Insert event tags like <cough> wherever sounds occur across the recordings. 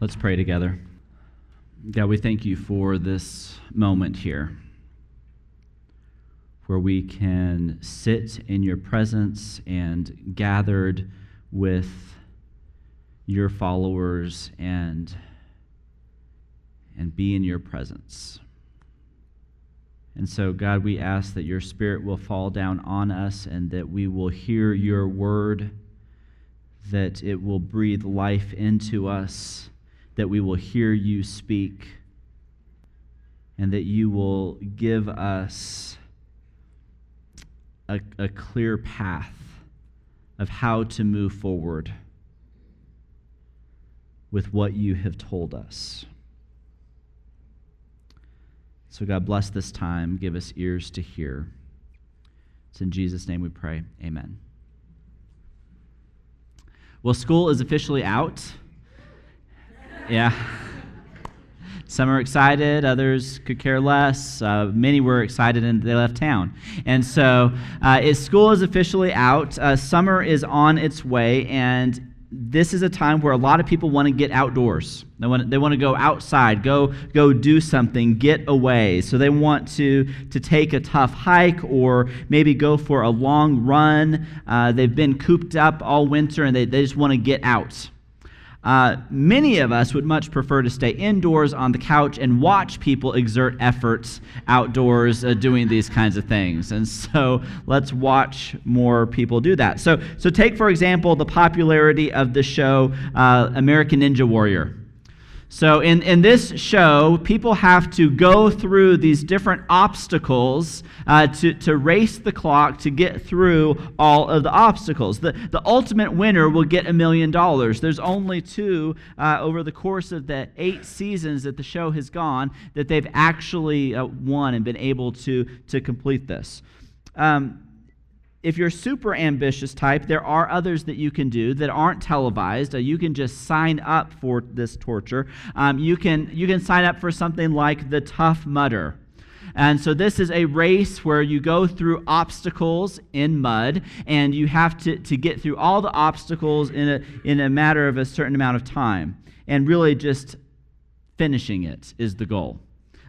Let's pray together. God, we thank you for this moment here where we can sit in your presence and gathered with your followers and, and be in your presence. And so, God, we ask that your Spirit will fall down on us and that we will hear your word, that it will breathe life into us, that we will hear you speak, and that you will give us a, a clear path of how to move forward with what you have told us. So, God, bless this time. Give us ears to hear. It's in Jesus' name we pray. Amen. Well, school is officially out. Yeah. Some are excited, others could care less. Uh, many were excited and they left town. And so, uh, school is officially out. Uh, summer is on its way, and this is a time where a lot of people want to get outdoors. They want, they want to go outside, go, go do something, get away. So they want to, to take a tough hike or maybe go for a long run. Uh, they've been cooped up all winter and they, they just want to get out. Uh, many of us would much prefer to stay indoors on the couch and watch people exert efforts outdoors uh, doing these kinds of things. And so let's watch more people do that. So, so take, for example, the popularity of the show uh, American Ninja Warrior. So, in, in this show, people have to go through these different obstacles uh, to, to race the clock to get through all of the obstacles. The, the ultimate winner will get a million dollars. There's only two uh, over the course of the eight seasons that the show has gone that they've actually uh, won and been able to, to complete this. Um, if you're super ambitious type, there are others that you can do that aren't televised. Uh, you can just sign up for this torture. Um, you, can, you can sign up for something like the Tough Mudder. And so this is a race where you go through obstacles in mud, and you have to, to get through all the obstacles in a, in a matter of a certain amount of time. And really just finishing it is the goal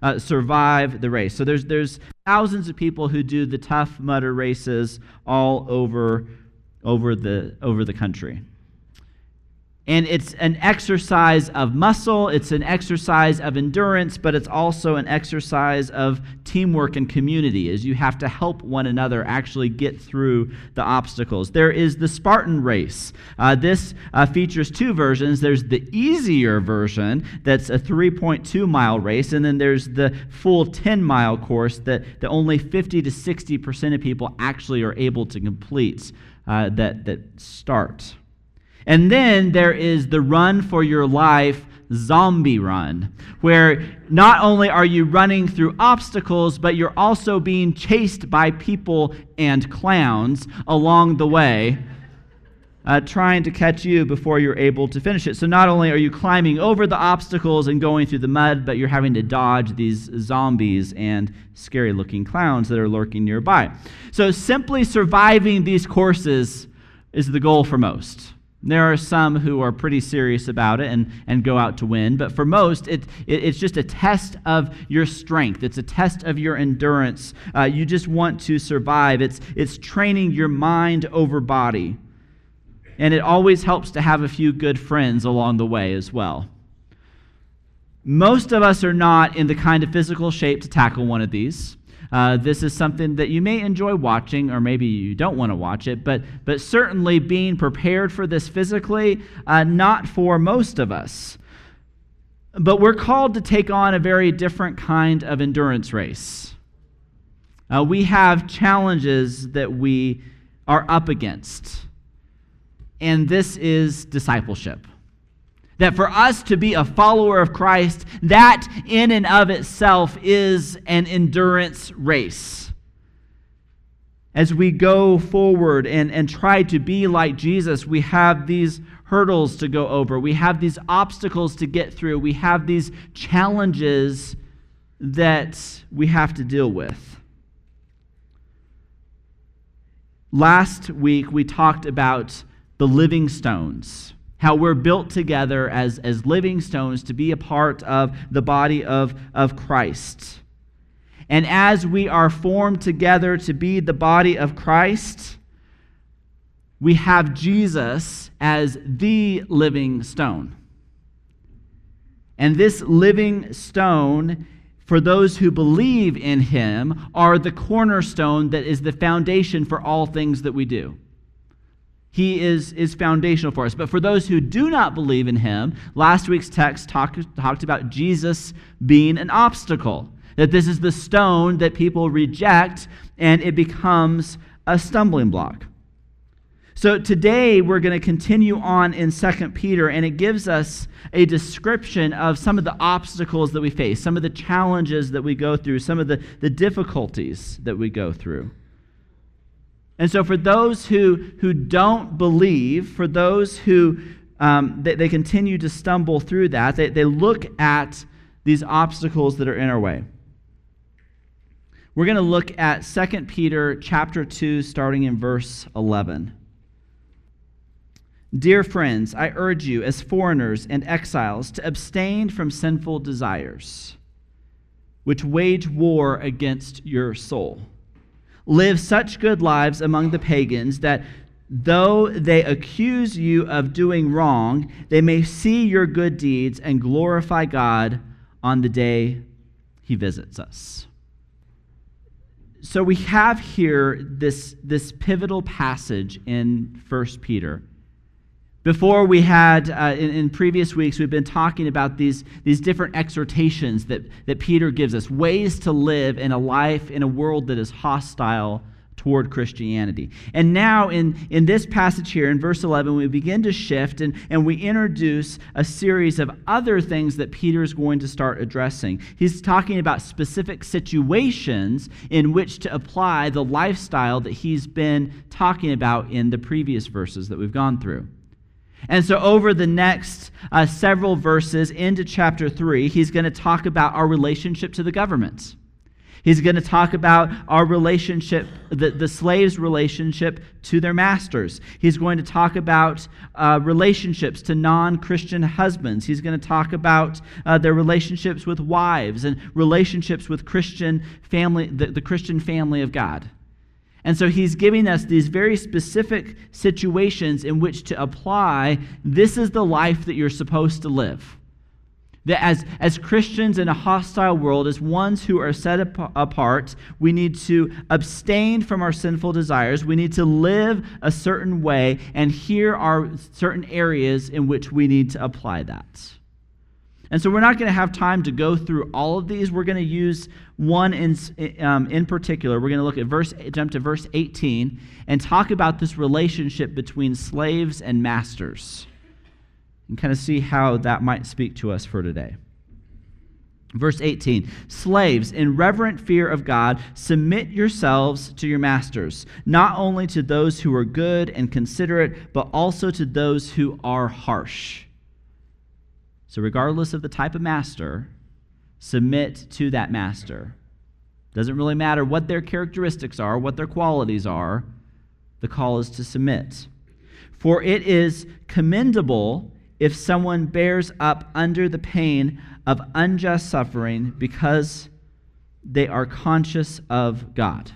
uh, survive the race. So there's, there's thousands of people who do the tough mudder races all over, over, the, over the country. And it's an exercise of muscle, it's an exercise of endurance, but it's also an exercise of teamwork and community as you have to help one another actually get through the obstacles. There is the Spartan race. Uh, this uh, features two versions. There's the easier version that's a 3.2 mile race, and then there's the full 10 mile course that, that only 50 to 60% of people actually are able to complete uh, that, that start. And then there is the run for your life zombie run, where not only are you running through obstacles, but you're also being chased by people and clowns along the way. Uh, trying to catch you before you're able to finish it. So, not only are you climbing over the obstacles and going through the mud, but you're having to dodge these zombies and scary looking clowns that are lurking nearby. So, simply surviving these courses is the goal for most. There are some who are pretty serious about it and, and go out to win, but for most, it, it it's just a test of your strength. It's a test of your endurance. Uh, you just want to survive. It's, it's training your mind over body. And it always helps to have a few good friends along the way as well. Most of us are not in the kind of physical shape to tackle one of these. Uh, this is something that you may enjoy watching, or maybe you don't want to watch it, but, but certainly being prepared for this physically, uh, not for most of us. But we're called to take on a very different kind of endurance race. Uh, we have challenges that we are up against, and this is discipleship. That for us to be a follower of Christ, that in and of itself is an endurance race. As we go forward and, and try to be like Jesus, we have these hurdles to go over, we have these obstacles to get through, we have these challenges that we have to deal with. Last week, we talked about the living stones how we're built together as, as living stones to be a part of the body of, of Christ. And as we are formed together to be the body of Christ, we have Jesus as the living stone. And this living stone, for those who believe in him, are the cornerstone that is the foundation for all things that we do. He is, is foundational for us. But for those who do not believe in him, last week's text talk, talked about Jesus being an obstacle. That this is the stone that people reject and it becomes a stumbling block. So today we're going to continue on in 2 Peter, and it gives us a description of some of the obstacles that we face, some of the challenges that we go through, some of the, the difficulties that we go through. And so, for those who, who don't believe, for those who um, they, they continue to stumble through that, they, they look at these obstacles that are in our way. We're going to look at 2 Peter chapter 2, starting in verse 11. Dear friends, I urge you, as foreigners and exiles, to abstain from sinful desires, which wage war against your soul. Live such good lives among the pagans that though they accuse you of doing wrong, they may see your good deeds and glorify God on the day he visits us. So we have here this, this pivotal passage in 1 Peter before we had, uh, in, in, previous weeks, we've been talking about these, these different exhortations that, that Peter gives us, ways to live in a life in a world that is hostile toward Christianity. And now, in, in this passage here, in verse 11, we begin to shift and, and we introduce a series of other things that Peter is going to start addressing. He's talking about specific situations in which to apply the lifestyle that he's been talking about in the previous verses that we've gone through. And so, over the next uh, several verses into chapter 3, he's going to talk about our relationship to the government. He's going to talk about our relationship, the, the slaves' relationship to their masters. He's going to talk about uh, relationships to non Christian husbands. He's going to talk about uh, their relationships with wives and relationships with Christian family, the, the Christian family of God. And so he's giving us these very specific situations in which to apply this is the life that you're supposed to live. That as, as Christians in a hostile world, as ones who are set apart, we need to abstain from our sinful desires. We need to live a certain way, and here are certain areas in which we need to apply that. And so we're not going to have time to go through all of these. We're going to use one in, um, in particular. We're going to look at verse, jump to verse 18 and talk about this relationship between slaves and masters and kind of see how that might speak to us for today. Verse 18 Slaves, in reverent fear of God, submit yourselves to your masters, not only to those who are good and considerate, but also to those who are harsh. So, regardless of the type of master, submit to that master. Doesn't really matter what their characteristics are, what their qualities are, the call is to submit. For it is commendable if someone bears up under the pain of unjust suffering because they are conscious of God.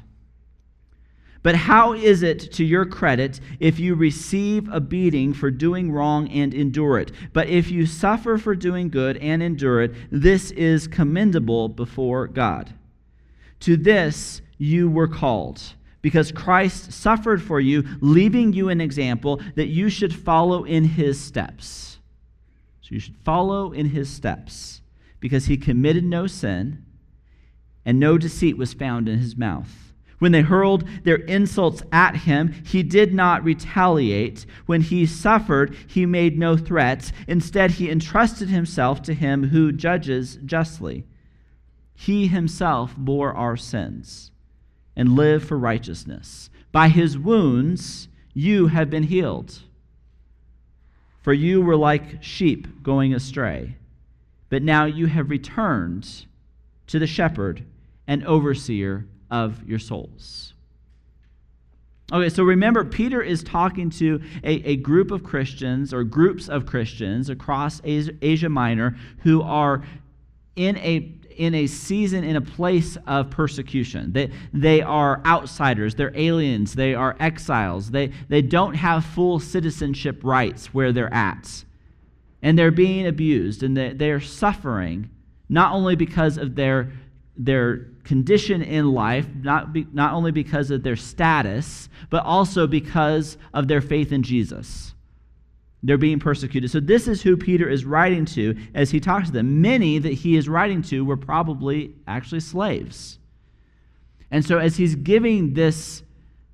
But how is it to your credit if you receive a beating for doing wrong and endure it? But if you suffer for doing good and endure it, this is commendable before God. To this you were called, because Christ suffered for you, leaving you an example that you should follow in his steps. So you should follow in his steps, because he committed no sin, and no deceit was found in his mouth. When they hurled their insults at him, he did not retaliate. When he suffered, he made no threats. Instead, he entrusted himself to him who judges justly. He himself bore our sins and lived for righteousness. By his wounds, you have been healed. For you were like sheep going astray, but now you have returned to the shepherd and overseer of your souls. Okay, so remember, Peter is talking to a, a group of Christians or groups of Christians across Asia, Asia Minor who are in a in a season, in a place of persecution. They, they are outsiders, they're aliens, they are exiles, they, they don't have full citizenship rights where they're at. And they're being abused and they, they're suffering, not only because of their, their condition in life, not, be, not only because of their status, but also because of their faith in Jesus. They're being persecuted. So, this is who Peter is writing to as he talks to them. Many that he is writing to were probably actually slaves. And so, as he's giving this,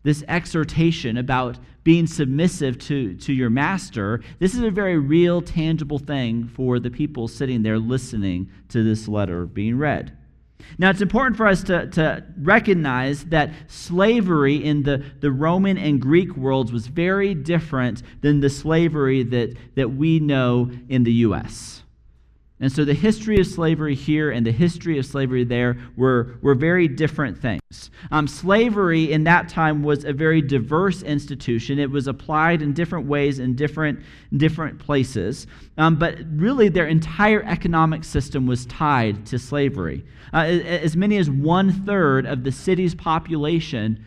this exhortation about being submissive to, to your master, this is a very real, tangible thing for the people sitting there listening to this letter being read. Now, it's important for us to, to recognize that slavery in the, the Roman and Greek worlds was very different than the slavery that, that we know in the U.S. And so the history of slavery here and the history of slavery there were, were very different things. Um, slavery in that time was a very diverse institution. It was applied in different ways in different, different places. Um, but really, their entire economic system was tied to slavery. Uh, as many as one third of the city's population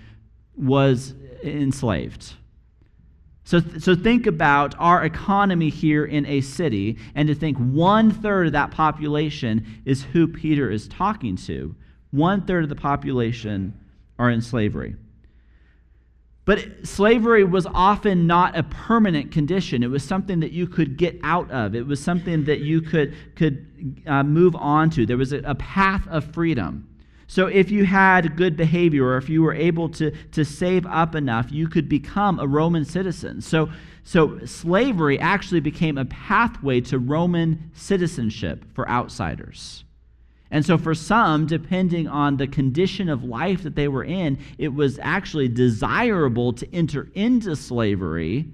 was enslaved. So, so think about our economy here in a city, and to think one third of that population is who Peter is talking to. One third of the population are in slavery. But slavery was often not a permanent condition. It was something that you could get out of. It was something that you could, could uh, move on to. There was a, a path of freedom. So, if you had good behavior or if you were able to, to save up enough, you could become a Roman citizen. So, so, slavery actually became a pathway to Roman citizenship for outsiders. And so, for some, depending on the condition of life that they were in, it was actually desirable to enter into slavery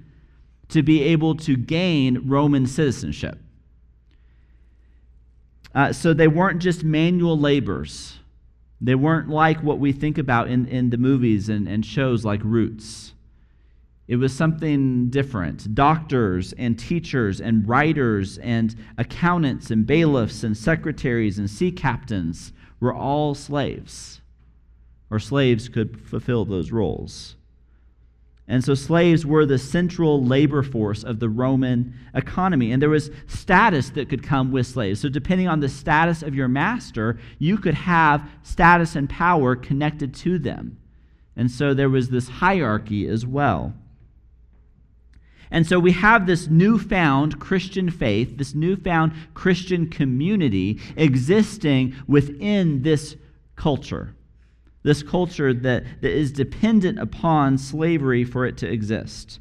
to be able to gain Roman citizenship. Uh, so, they weren't just manual laborers they weren't like what we think about in, in the movies and, and shows like Roots. It was something different. Doctors and teachers and writers and accountants and bailiffs and secretaries and sea captains were all slaves, or slaves could fulfill those roles. And so slaves were the central labor force of the Roman economy. And there was status that could come with slaves. So, depending on the status of your master, you could have status and power connected to them. And so there was this hierarchy as well. And so we have this newfound Christian faith, this newfound Christian community existing within this culture this culture that, that is dependent upon slavery for it to exist.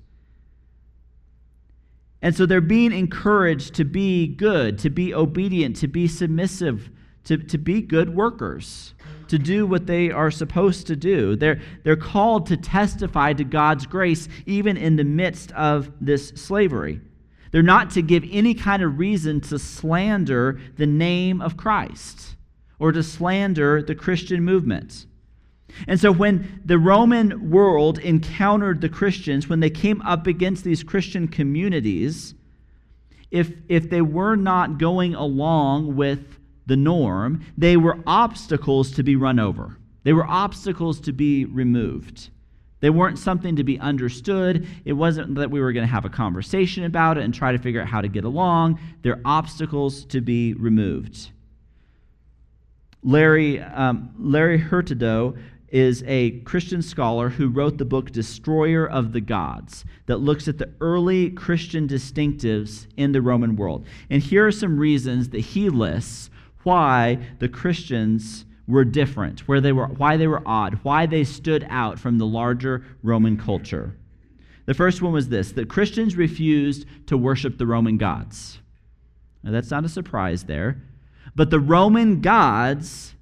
And so they're being encouraged to be good, to be obedient, to be submissive, to, to be good workers, to do what they are supposed to do. They're, they're called to testify to God's grace even in the midst of this slavery. They're not to give any kind of reason to slander the name of Christ or to slander the Christian movement. And so, when the Roman world encountered the Christians, when they came up against these Christian communities, if, if they were not going along with the norm, they were obstacles to be run over. They were obstacles to be removed. They weren't something to be understood. It wasn't that we were going to have a conversation about it and try to figure out how to get along. They're obstacles to be removed. Larry, um, Larry Hurtado is a Christian scholar who wrote the book Destroyer of the Gods that looks at the early Christian distinctives in the Roman world. And here are some reasons that he lists why the Christians were different, where they were, why they were odd, why they stood out from the larger Roman culture. The first one was this that Christians refused to worship the Roman gods. Now, that's not a surprise there. But the Roman gods,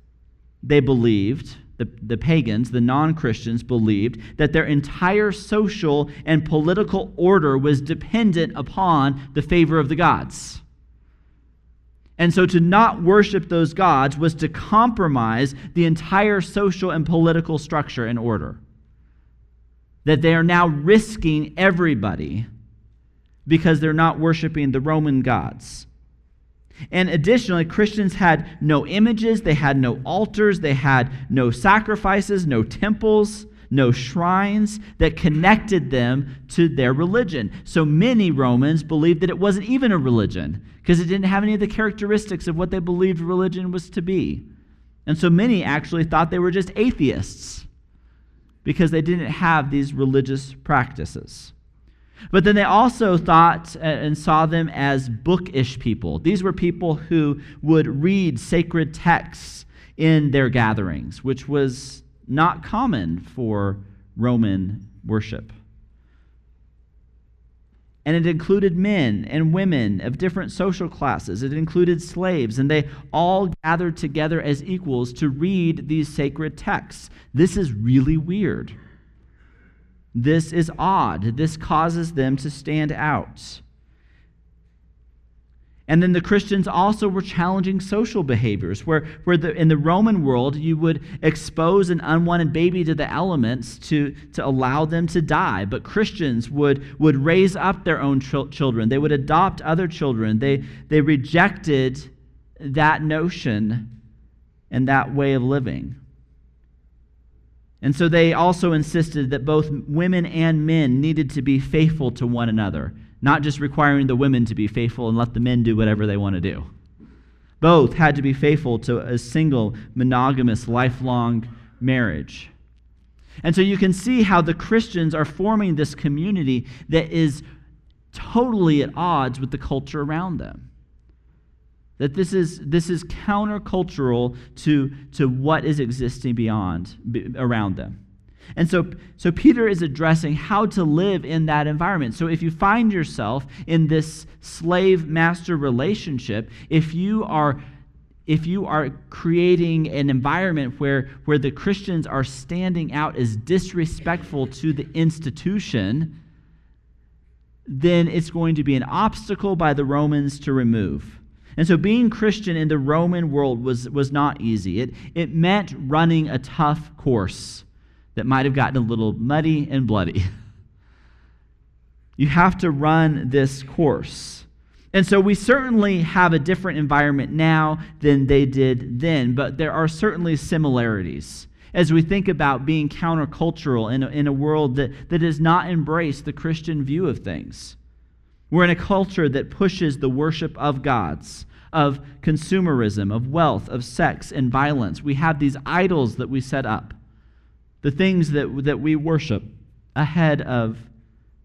they believed, the, the pagans, the non Christians, believed that their entire social and political order was dependent upon the favor of the gods. And so to not worship those gods was to compromise the entire social and political structure and order. that they are now risking everybody because they're not worshiping the Roman gods. And additionally, Christians had no images, they had no altars, they had no sacrifices, no temples, no shrines that connected them to their religion. So many Romans believed that it wasn't even a religion because it didn't have any of the characteristics of what they believed religion was to be. And so many actually thought they were just atheists because they didn't have these religious practices. But then they also thought uh, and saw them as bookish people. These were people who would read sacred texts in their gatherings, which was not common for Roman worship. And it included men and women of different social classes. It included slaves, and they all gathered together as equals to read these sacred texts. This is really weird. This is odd. This causes them to stand out. And then the Christians also were challenging social behaviors, where, where the, in the Roman world, you would expose an unwanted baby to the elements to, to allow them to die. But Christians would, would raise up their own ch- children, they would adopt other children. They, they rejected that notion and that way of living. And so they also insisted that both women and men needed to be faithful to one another, not just requiring the women to be faithful and let the men do whatever they want to do. Both had to be faithful to a single monogamous lifelong marriage. And so you can see how the Christians are forming this community that is totally at odds with the culture around them. That this is, this is countercultural to, to what is existing beyond, around them. And so, so Peter is addressing how to live in that environment. So if you find yourself in this slave master relationship, if you are if you are creating an environment where, where the Christians are standing out as disrespectful to the institution, then it's going to be an obstacle by the Romans to remove. And so being Christian in the Roman world was, was not easy. It, it meant running a tough course that might have gotten a little muddy and bloody. <laughs> You have to run this course. And so we certainly have a different environment now than they did then, but there are certainly similarities as we think about being countercultural in a, in a world that, that does not embrace the Christian view of things. We're in a culture that pushes the worship of gods, of consumerism, of wealth, of sex, and violence. We have these idols that we set up, the things that, that we worship ahead of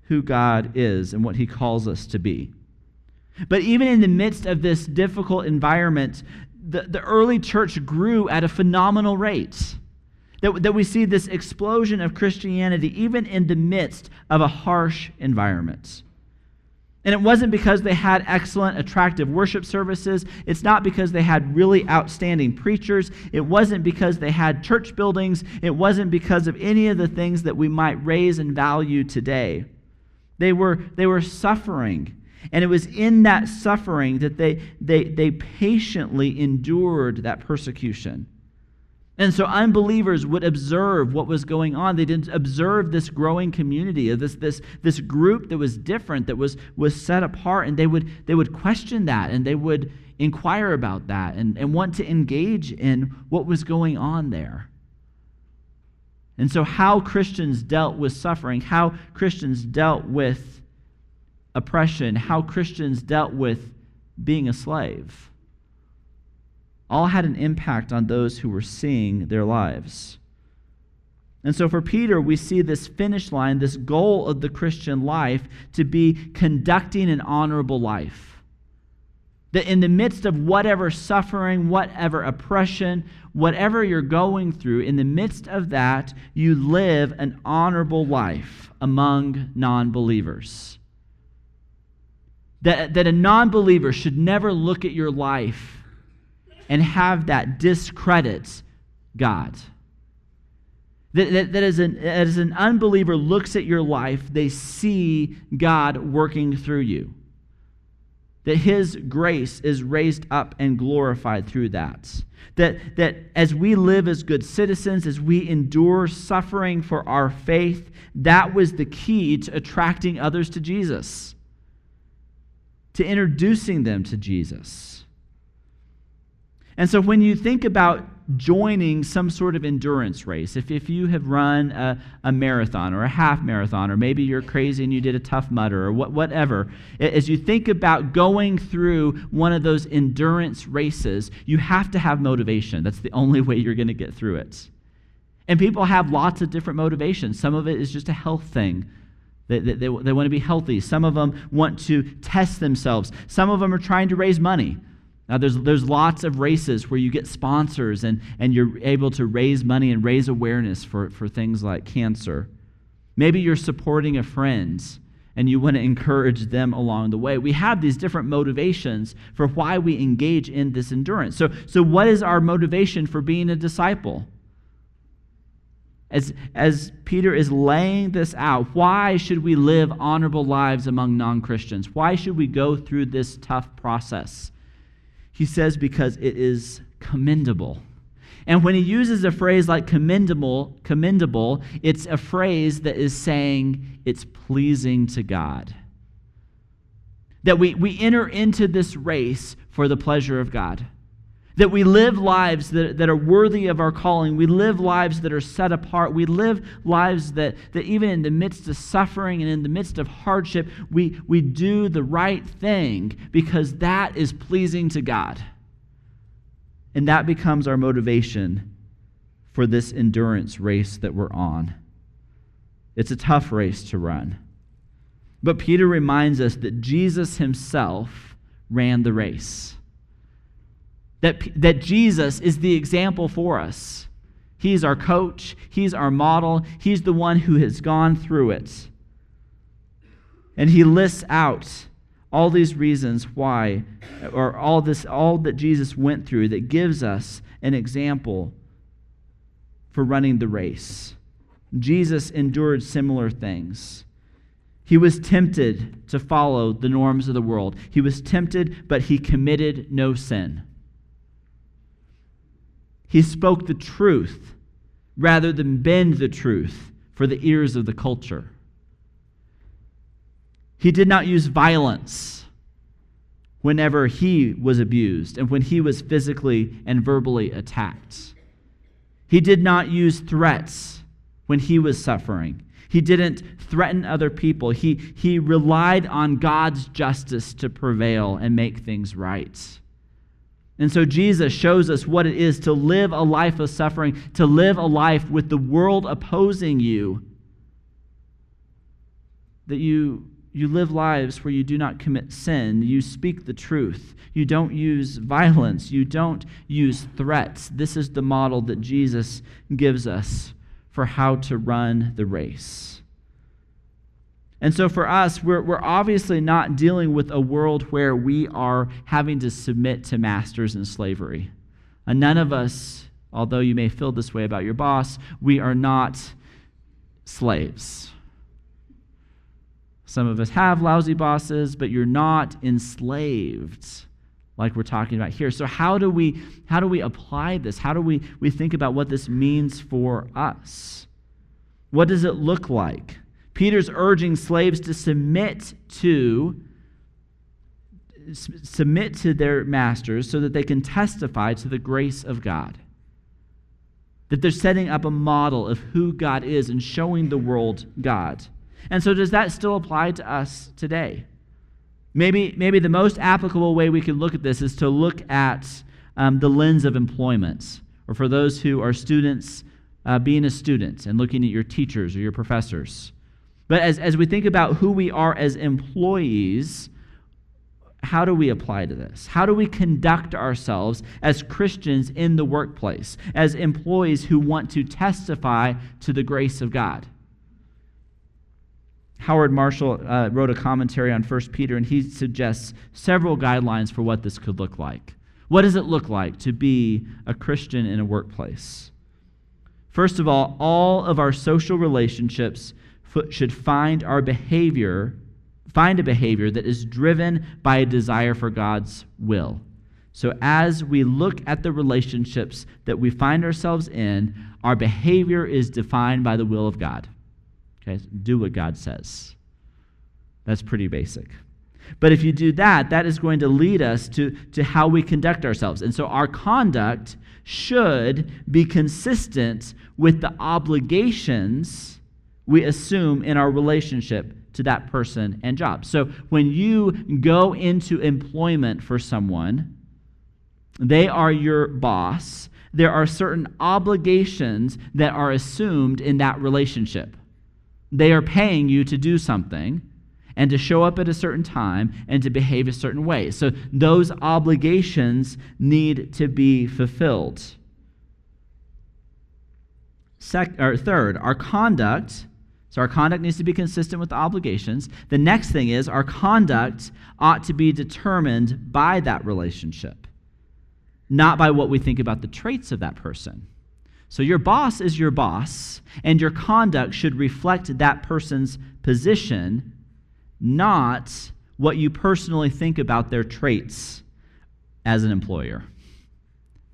who God is and what He calls us to be. But even in the midst of this difficult environment, the, the early church grew at a phenomenal rate. That, that we see this explosion of Christianity even in the midst of a harsh environment. And it wasn't because they had excellent, attractive worship services. It's not because they had really outstanding preachers. It wasn't because they had church buildings. It wasn't because of any of the things that we might raise and value today. They were, they were suffering. And it was in that suffering that they, they, they patiently endured that persecution. And so unbelievers would observe what was going on. They didn't observe this growing community, this, this, this group that was different, that was, was set apart, and they would, they would question that and they would inquire about that and, and want to engage in what was going on there. And so, how Christians dealt with suffering, how Christians dealt with oppression, how Christians dealt with being a slave all had an impact on those who were seeing their lives. And so for Peter, we see this finish line, this goal of the Christian life to be conducting an honorable life. That in the midst of whatever suffering, whatever oppression, whatever you're going through, in the midst of that, you live an honorable life among non believers. That, that a non believer should never look at your life and have that discredit God. That, that, that as, an, as an unbeliever looks at your life, they see God working through you. that his grace is raised up and glorified through that. That, that as we live as good citizens, as we endure suffering for our faith, that was the key to attracting others to Jesus, to introducing them to Jesus. And so when you think about joining some sort of endurance race, if, if you have run a, a marathon or a half marathon, or maybe you're crazy and you did a Tough Mudder or what, whatever, as you think about going through one of those endurance races, you have to have motivation. That's the only way you're going to get through it. And people have lots of different motivations. Some of it is just a health thing. They, they, they want to be healthy. Some of them want to test themselves. Some of them are trying to raise money. Now, there's, there's lots of races where you get sponsors and, and you're able to raise money and raise awareness for, for things like cancer. Maybe you're supporting a friend and you want to encourage them along the way. We have these different motivations for why we engage in this endurance. So, so what is our motivation for being a disciple? As, as Peter is laying this out, why should we live honorable lives among non Christians? Why should we go through this tough process? He says, because it is commendable. And when he uses a phrase like commendable, commendable, it's a phrase that is saying it's pleasing to God. That we, we enter into this race for the pleasure of God. That we live lives that, that are worthy of our calling. We live lives that are set apart. We live lives that, that even in the midst of suffering and in the midst of hardship, we, we do the right thing because that is pleasing to God. And that becomes our motivation for this endurance race that we're on. It's a tough race to run. But Peter reminds us that Jesus himself ran the race that, that Jesus is the example for us. He's our coach, He's our model, He's the one who has gone through it. And He lists out all these reasons why, or all this, all that Jesus went through that gives us an example for running the race. Jesus endured similar things. He was tempted to follow the norms of the world. He was tempted, but he committed no sin. He spoke the truth rather than bend the truth for the ears of the culture. He did not use violence whenever he was abused and when he was physically and verbally attacked. He did not use threats when he was suffering. He didn't threaten other people. He, he relied on God's justice to prevail and make things right. And so Jesus shows us what it is to live a life of suffering, to live a life with the world opposing you. That you, you live lives where you do not commit sin, you speak the truth, you don't use violence, you don't use threats. This is the model that Jesus gives us for how to run the race. And so for us, we're, we're obviously not dealing with a world where we are having to submit to masters in slavery. And none of us, although you may feel this way about your boss, we are not slaves. Some of us have lousy bosses, but you're not enslaved like we're talking about here. So how do we how do we apply this? How do we, we think about what this means for us? What does it look like? Peter's urging slaves to submit to submit to their masters so that they can testify to the grace of God. That they're setting up a model of who God is and showing the world God. And so, does that still apply to us today? Maybe, maybe the most applicable way we can look at this is to look at um, the lens of employment, or for those who are students, uh, being a student and looking at your teachers or your professors. But as, as we think about who we are as employees, how do we apply to this? How do we conduct ourselves as Christians in the workplace, as employees who want to testify to the grace of God? Howard Marshall uh, wrote a commentary on 1 Peter, and he suggests several guidelines for what this could look like. What does it look like to be a Christian in a workplace? First of all, all of our social relationships should find our behavior find a behavior that is driven by a desire for God's will. So, as we look at the relationships that we find ourselves in, our behavior is defined by the will of God. Okay, do what God says. That's pretty basic. But if you do that, that is going to lead us to, to how we conduct ourselves. And so our conduct should be consistent with the obligations we assume in our relationship to that person and job. So when you go into employment for someone, they are your boss. There are certain obligations that are assumed in that relationship. They are paying you to do something and to show up at a certain time and to behave a certain way. So those obligations need to be fulfilled. Sec- or third, our conduct. So our conduct needs to be consistent with the obligations. The next thing is our conduct ought to be determined by that relationship, not by what we think about the traits of that person. So your boss is your boss, and your conduct should reflect that person's position not what you personally think about their traits as an employer.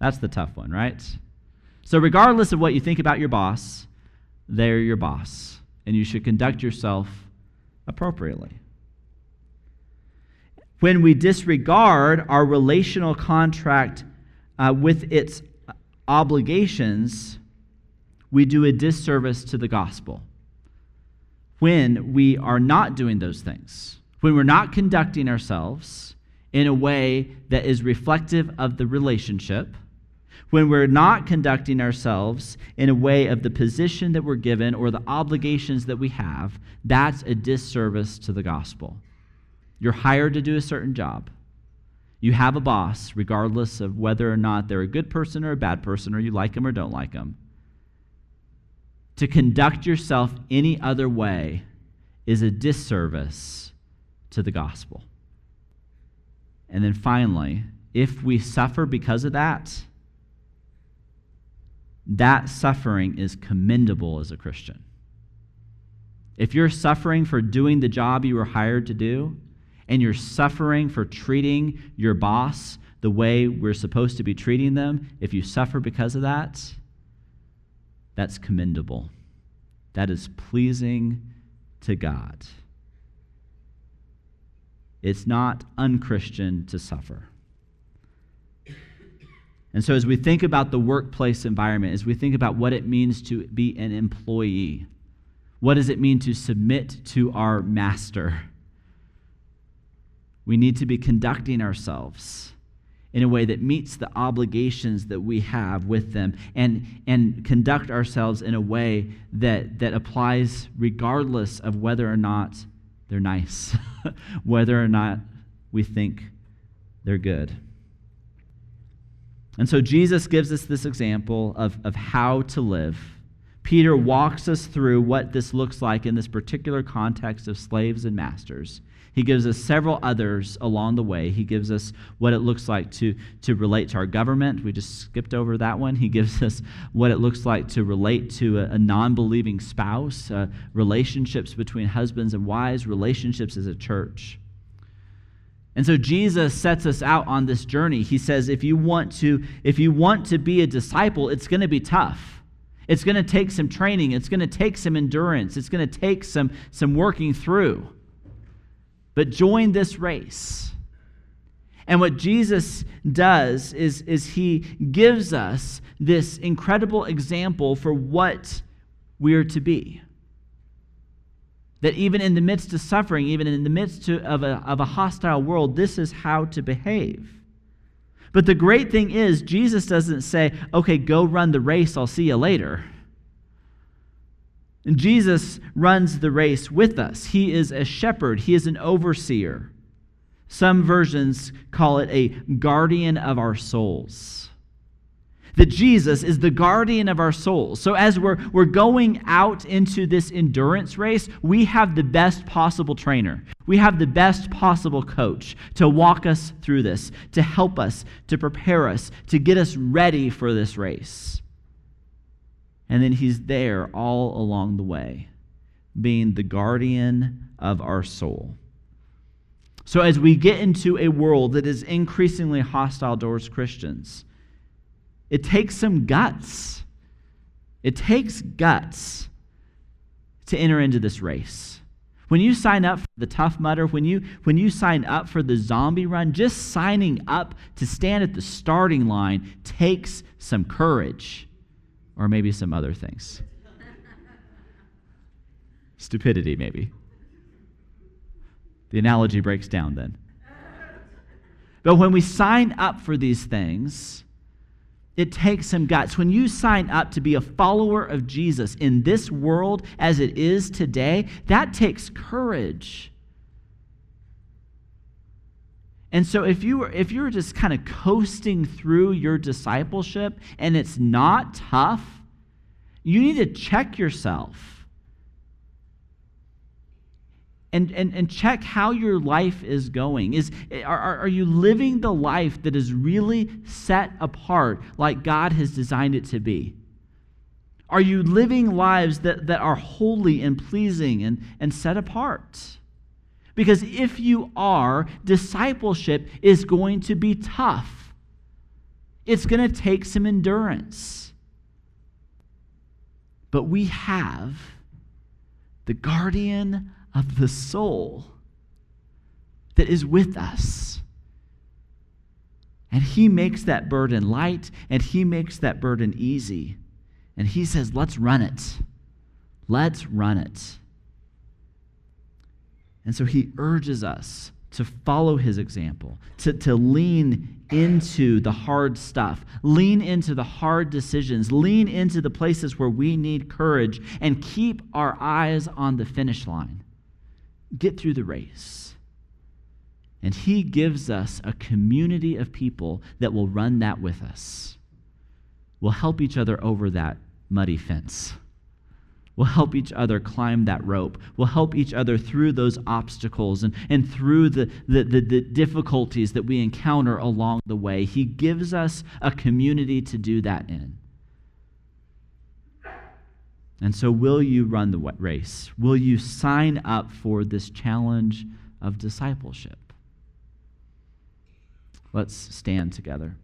That's the tough one, right? So, regardless of what you think about your boss, they're your boss, and you should conduct yourself appropriately. When we disregard our relational contract uh, with its obligations, we do a disservice to the gospel when we are not doing those things, when we're not conducting ourselves in a way that is reflective of the relationship, when we're not conducting ourselves in a way of the position that we're given or the obligations that we have, that's a disservice to the gospel. You're hired to do a certain job. You have a boss, regardless of whether or not they're a good person or a bad person, or you like them or don't like them to conduct yourself any other way is a disservice to the gospel. And then finally, if we suffer because of that, that suffering is commendable as a Christian. If you're suffering for doing the job you were hired to do, and you're suffering for treating your boss the way we're supposed to be treating them, if you suffer because of that, that's commendable. That is pleasing to God. It's not unchristian to suffer. And so, as we think about the workplace environment, as we think about what it means to be an employee, what does it mean to submit to our master? We need to be conducting ourselves in a way that meets the obligations that we have with them and, and conduct ourselves in a way that, that applies regardless of whether or not they're nice, <laughs> whether or not we think they're good. And so Jesus gives us this example of, of how to live. Peter walks us through what this looks like in this particular context of slaves and masters. He gives us several others along the way. He gives us what it looks like to, to relate to our government. We just skipped over that one. He gives us what it looks like to relate to a, a non believing spouse, uh, relationships between husbands and wives, relationships as a church. And so Jesus sets us out on this journey. He says if you want to if you want to be a disciple, it's going to be tough. It's going to take some training, it's going to take some endurance, it's going to take some some working through but join this race. And what Jesus does is, is he gives us this incredible example for what we are to be. That even in the midst of suffering, even in the midst of a, of a hostile world, this is how to behave. But the great thing is, Jesus doesn't say, okay, go run the race, I'll see you later. And Jesus runs the race with us. He is a shepherd, he is an overseer. Some versions call it a guardian of our souls. That Jesus is the guardian of our souls. So, as we're, we're going out into this endurance race, we have the best possible trainer. We have the best possible coach to walk us through this, to help us, to prepare us, to get us ready for this race. And then he's there all along the way, being the guardian of our soul. So, as we get into a world that is increasingly hostile towards Christians, it takes some guts. It takes guts to enter into this race. When you sign up for the Tough Mudder, when you, when you sign up for the zombie run, just signing up to stand at the starting line takes some courage, or maybe some other things. <laughs> Stupidity, maybe. The analogy breaks down then. But when we sign up for these things, it takes some guts. When you sign up to be a follower of Jesus in this world as it is today, that takes courage. And so if you were if you're just kind of coasting through your discipleship and it's not tough, you need to check yourself and, and, and check how your life is going. Is, are, are you living the life that is really set apart like God has designed it to be? Are you living lives that, that are holy and pleasing and, and set apart? Because if you are, discipleship is going to be tough. It's going to take some endurance. But we have the guardian of the soul that is with us. And he makes that burden light and he makes that burden easy. And he says, let's run it. Let's run it. And so he urges us to follow his example, to, to lean into the hard stuff, lean into the hard decisions, lean into the places where we need courage, and keep our eyes on the finish line get through the race. And He gives us a community of people that will run that with us. We'll help each other over that muddy fence. We'll help each other climb that rope. We'll help each other through those obstacles and, and through the, the, the, the difficulties that we encounter along the way. He gives us a community to do that in. And so, will you run the race? Will you sign up for this challenge of discipleship? Let's stand together.